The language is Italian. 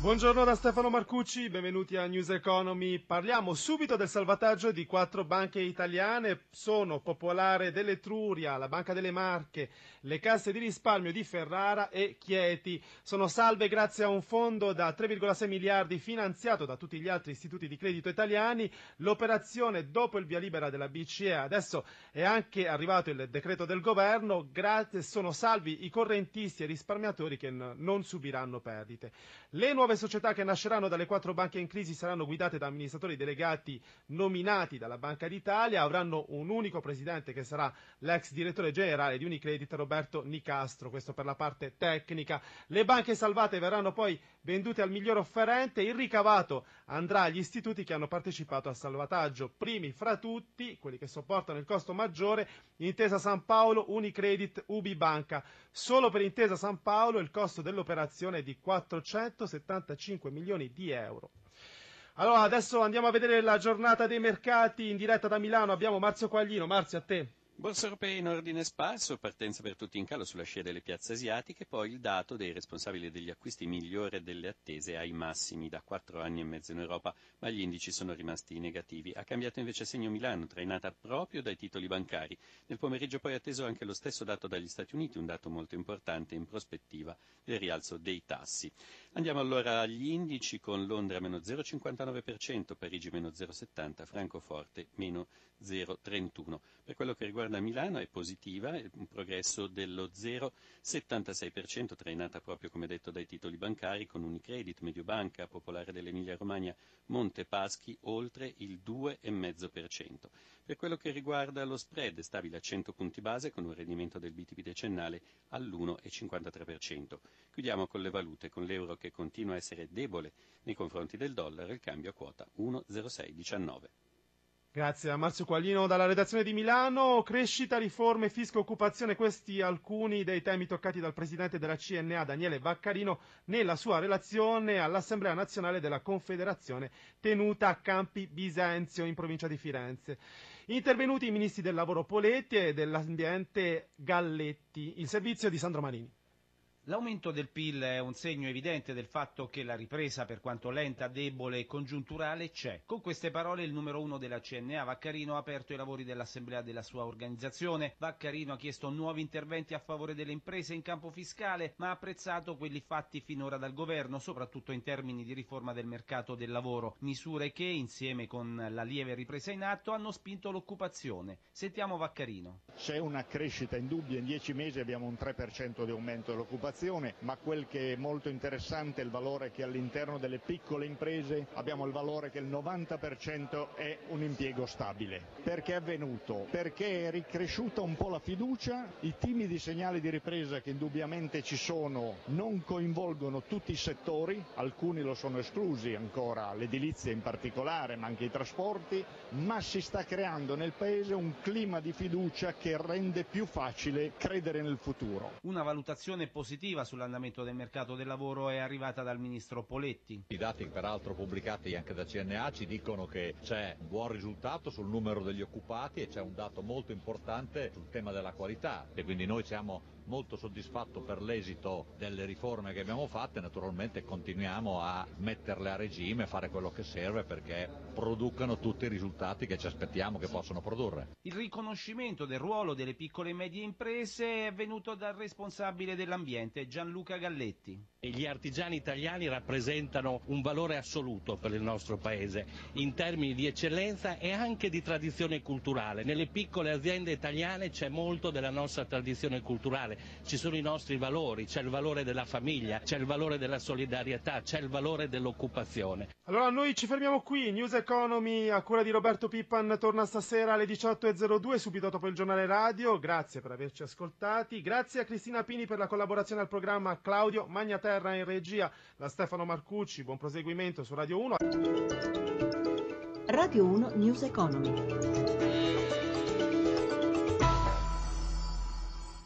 Buongiorno da Stefano Marcucci, benvenuti a News Economy. Parliamo subito del salvataggio di quattro banche italiane. Sono Popolare dell'Etruria, la Banca delle Marche, le casse di risparmio di Ferrara e Chieti. Sono salve grazie a un fondo da 3,6 miliardi finanziato da tutti gli altri istituti di credito italiani. L'operazione dopo il via libera della BCE adesso è anche arrivato il decreto del governo. Grazie, sono salvi i correntisti e risparmiatori che non subiranno perdite. Le nuove società che nasceranno dalle quattro banche in crisi saranno guidate da amministratori delegati nominati dalla Banca d'Italia, avranno un unico presidente che sarà l'ex direttore generale di Unicredit Roberto Nicastro, questo per la parte tecnica. Le banche salvate verranno poi vendute al miglior offerente, il ricavato andrà agli istituti che hanno partecipato al salvataggio, primi fra tutti, quelli che sopportano il costo maggiore, Intesa San Paolo, Unicredit, Ubi Banca. Solo per Intesa San Paolo il costo dell'operazione è di 475 milioni di euro. Allora, adesso andiamo a vedere la giornata dei mercati in diretta da Milano. Abbiamo Marzio Quaglino. Marzio, a te. Borsa europea in ordine sparso, partenza per tutti in calo sulla scia delle piazze asiatiche, poi il dato dei responsabili degli acquisti migliore delle attese ai massimi da quattro anni e mezzo in Europa, ma gli indici sono rimasti negativi. Ha cambiato invece segno Milano, trainata proprio dai titoli bancari. Nel pomeriggio poi atteso anche lo stesso dato dagli Stati Uniti, un dato molto importante in prospettiva del rialzo dei tassi. Andiamo allora agli indici con Londra meno 0,59%, Parigi meno 0,70%, Francoforte meno 0,31%. Per quello che riguarda Milano è positiva, è un progresso dello 0,76%, trainata proprio come detto dai titoli bancari con Unicredit, Mediobanca, Popolare dell'Emilia Romagna, Monte Paschi oltre il 2,5%. Per quello che riguarda lo spread stabile a 100 punti base con un rendimento del BTP decennale all'1,53%. Chiudiamo con le valute, con l'euro che continua a essere debole nei confronti del dollaro, il cambio a quota 1,0619. Grazie a Marzio Quaglino dalla redazione di Milano. Crescita, riforme, fisco, occupazione, questi alcuni dei temi toccati dal presidente della CNA Daniele Vaccarino nella sua relazione all'Assemblea nazionale della Confederazione tenuta a Campi Bisenzio in provincia di Firenze. Intervenuti i ministri del lavoro Poletti e dell'ambiente Galletti. Il servizio di Sandro Marini. L'aumento del PIL è un segno evidente del fatto che la ripresa, per quanto lenta, debole e congiunturale, c'è. Con queste parole il numero uno della CNA, Vaccarino, ha aperto i lavori dell'assemblea della sua organizzazione. Vaccarino ha chiesto nuovi interventi a favore delle imprese in campo fiscale, ma ha apprezzato quelli fatti finora dal governo, soprattutto in termini di riforma del mercato del lavoro. Misure che, insieme con la lieve ripresa in atto, hanno spinto l'occupazione. Sentiamo Vaccarino. C'è una crescita indubbia, in dieci mesi abbiamo un 3% di aumento dell'occupazione ma quel che è molto interessante è il valore che all'interno delle piccole imprese abbiamo il valore che il 90% è un impiego stabile. Perché è avvenuto? Perché è ricresciuta un po' la fiducia, i timidi segnali di ripresa che indubbiamente ci sono non coinvolgono tutti i settori, alcuni lo sono esclusi ancora, l'edilizia in particolare, ma anche i trasporti, ma si sta creando nel Paese un clima di fiducia che rende più facile credere nel futuro. Una valutazione positiva positiva sull'andamento del mercato del lavoro è arrivata dal ministro Poletti. I dati peraltro pubblicati anche da CNA ci dicono che c'è un buon risultato sul numero degli occupati e c'è un dato molto importante sul tema della qualità e quindi noi siamo molto soddisfatto per l'esito delle riforme che abbiamo fatto e naturalmente continuiamo a metterle a regime, fare quello che serve perché producano tutti i risultati che ci aspettiamo che possano produrre. Il riconoscimento del ruolo delle piccole e medie imprese è venuto dal responsabile dell'ambiente Gianluca Galletti. Gli artigiani italiani rappresentano un valore assoluto per il nostro Paese in termini di eccellenza e anche di tradizione culturale. Nelle piccole aziende italiane c'è molto della nostra tradizione culturale, ci sono i nostri valori, c'è il valore della famiglia, c'è il valore della solidarietà, c'è il valore dell'occupazione. Allora noi ci fermiamo qui, News Economy a cura di Roberto Pippan torna stasera alle 18.02 subito dopo il giornale radio, grazie per averci ascoltati, grazie a Cristina Pini per la collaborazione al programma, Claudio Magnaterra in regia, da Stefano Marcucci, buon proseguimento su Radio 1. Radio 1 News Economy.